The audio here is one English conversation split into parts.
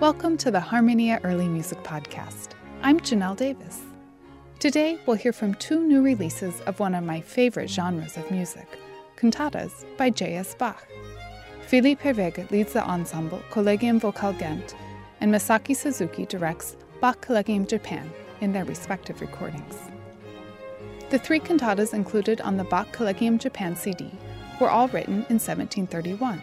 Welcome to the Harmonia Early Music Podcast. I'm Janelle Davis. Today, we'll hear from two new releases of one of my favorite genres of music, cantatas by J.S. Bach. Philippe Herreweghe leads the ensemble Collegium Vocal Ghent, and Masaaki Suzuki directs Bach Collegium Japan in their respective recordings. The three cantatas included on the Bach Collegium Japan CD were all written in 1731,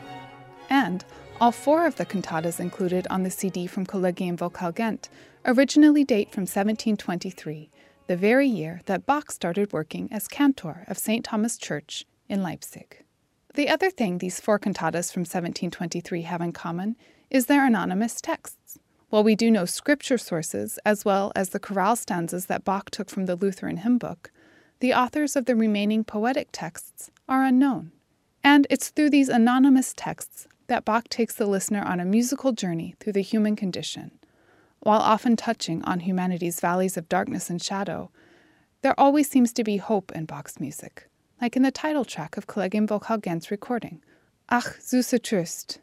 and all four of the cantatas included on the CD from Collegium Vocal Ghent originally date from 1723, the very year that Bach started working as cantor of St. Thomas Church in Leipzig. The other thing these four cantatas from 1723 have in common is their anonymous texts. While we do know scripture sources as well as the chorale stanzas that Bach took from the Lutheran hymn book, the authors of the remaining poetic texts are unknown. And it's through these anonymous texts that Bach takes the listener on a musical journey through the human condition. While often touching on humanity's valleys of darkness and shadow, there always seems to be hope in Bach's music, like in the title track of Collegium Vocal Ghent's recording, Ach, süße Trost.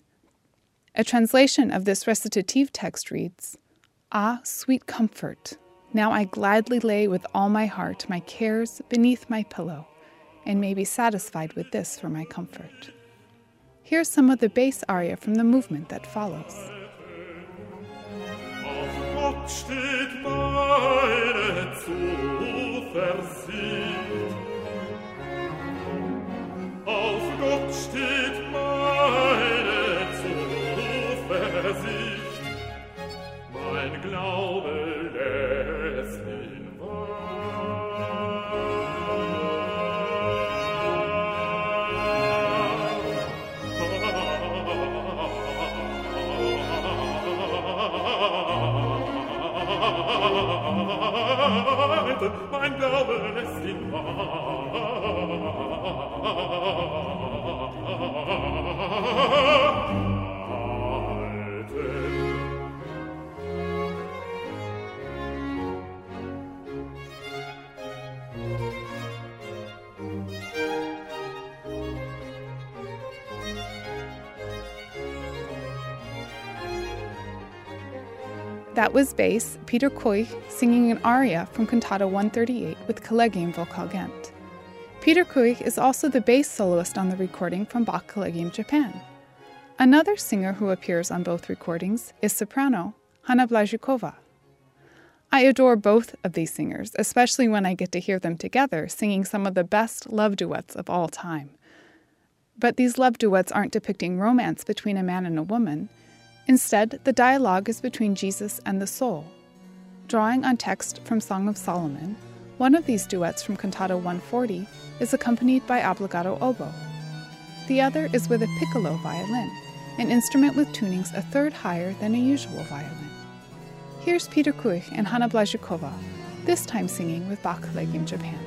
A translation of this recitative text reads, Ah, sweet comfort, now I gladly lay with all my heart my cares beneath my pillow, and may be satisfied with this for my comfort. Here's some of the bass aria from the movement that follows. Wahrheit, mein Glaube ist in Wahrheit. That was bass Peter Kooij singing an aria from Cantata 138 with Collegium Vocal Ghent. Peter Kooij is also the bass soloist on the recording from Bach Collegium Japan. Another singer who appears on both recordings is soprano Hana Blažíková. I adore both of these singers, especially when I get to hear them together singing some of the best love duets of all time. But these love duets aren't depicting romance between a man and a woman. Instead, the dialogue is between Jesus and the soul. Drawing on text from Song of Solomon, one of these duets from Cantata 140 is accompanied by obbligato oboe. The other is with a piccolo violin, an instrument with tunings a third higher than a usual violin. Here's Peter Kooij and Hana Blažíková, this time singing with Bach Collegium Japan.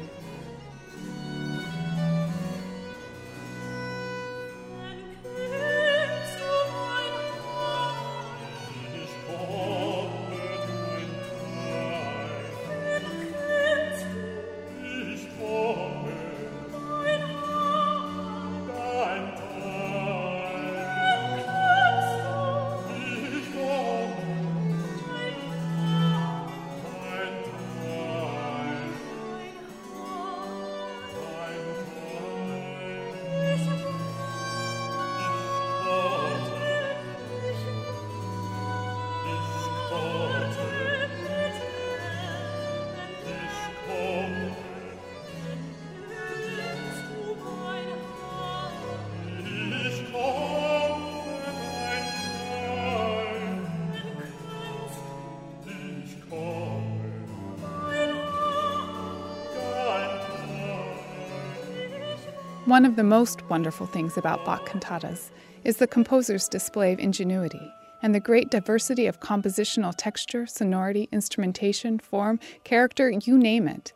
One of the most wonderful things about Bach cantatas is the composer's display of ingenuity and the great diversity of compositional texture, sonority, instrumentation, form, character, you name it.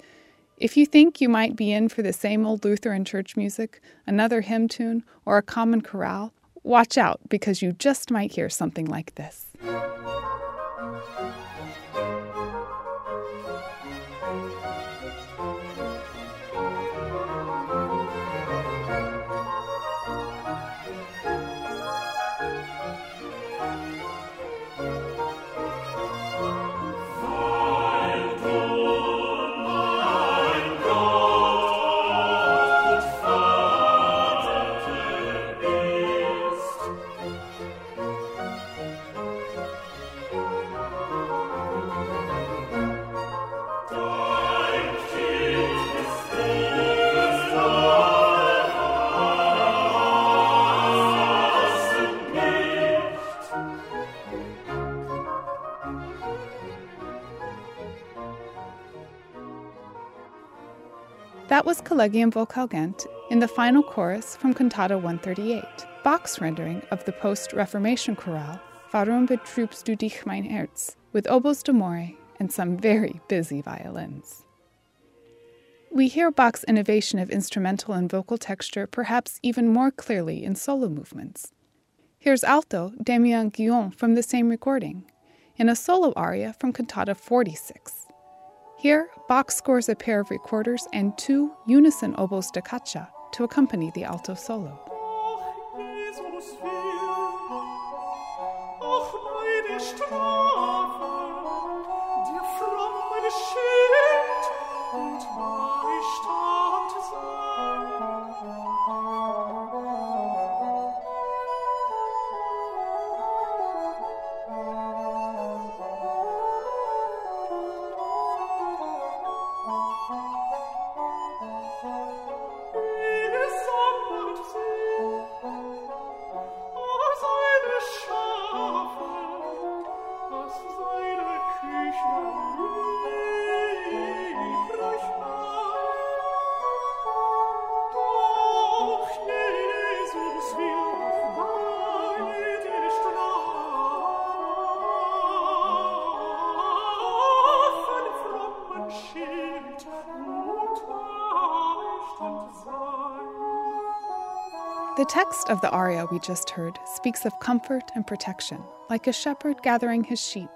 If you think you might be in for the same old Lutheran church music, another hymn tune, or a common chorale, watch out because you just might hear something like this. That was Collegium Vocale Gent in the final chorus from Cantata 138, Bach's rendering of the post Reformation chorale Warum betrübst du dich, mein Herz, with oboes d'amore and some very busy violins. We hear Bach's innovation of instrumental and vocal texture perhaps even more clearly in solo movements. Here's alto Damiens Guillon from the same recording, in a solo aria from Cantata 46. Here, Bach scores a pair of recorders and two unison oboes da caccia to accompany the alto solo. The text of the aria we just heard speaks of comfort and protection, like a shepherd gathering his sheep.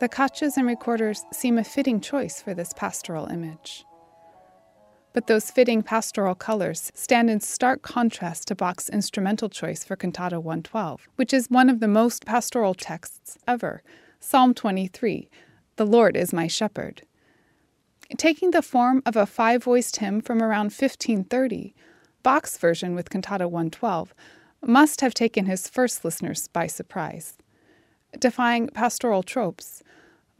The caccias and recorders seem a fitting choice for this pastoral image. But those fitting pastoral colors stand in stark contrast to Bach's instrumental choice for Cantata 112, which is one of the most pastoral texts ever Psalm 23 The Lord is my shepherd. Taking the form of a five voiced hymn from around 1530, Bach's version with Cantata 112 must have taken his first listeners by surprise. Defying pastoral tropes,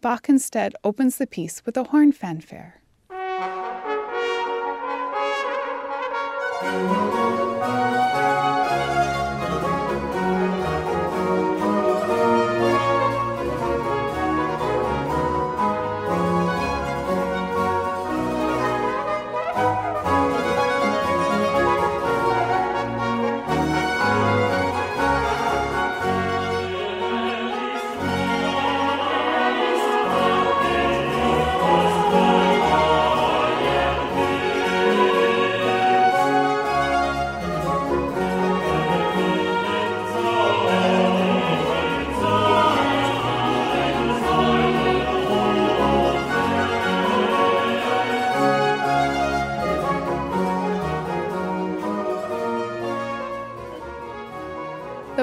Bach instead opens the piece with a horn fanfare.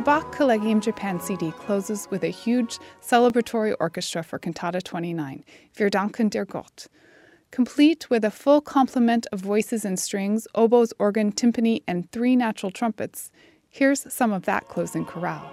Bach Collegium Japan CD closes with a huge celebratory orchestra for Cantata 29, Wir danken dir Gott, complete with a full complement of voices and strings, oboes, organ, timpani, and three natural trumpets. Here's some of that closing chorale.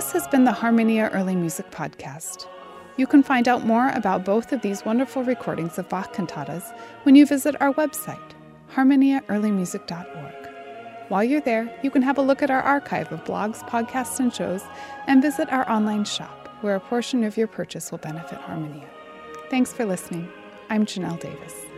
This has been the Harmonia Early Music Podcast. You can find out more about both of these wonderful recordings of Bach cantatas when you visit our website, harmoniaearlymusic.org. While you're there, you can have a look at our archive of blogs, podcasts, and shows, and visit our online shop, where a portion of your purchase will benefit Harmonia. Thanks for listening. I'm Janelle Davis.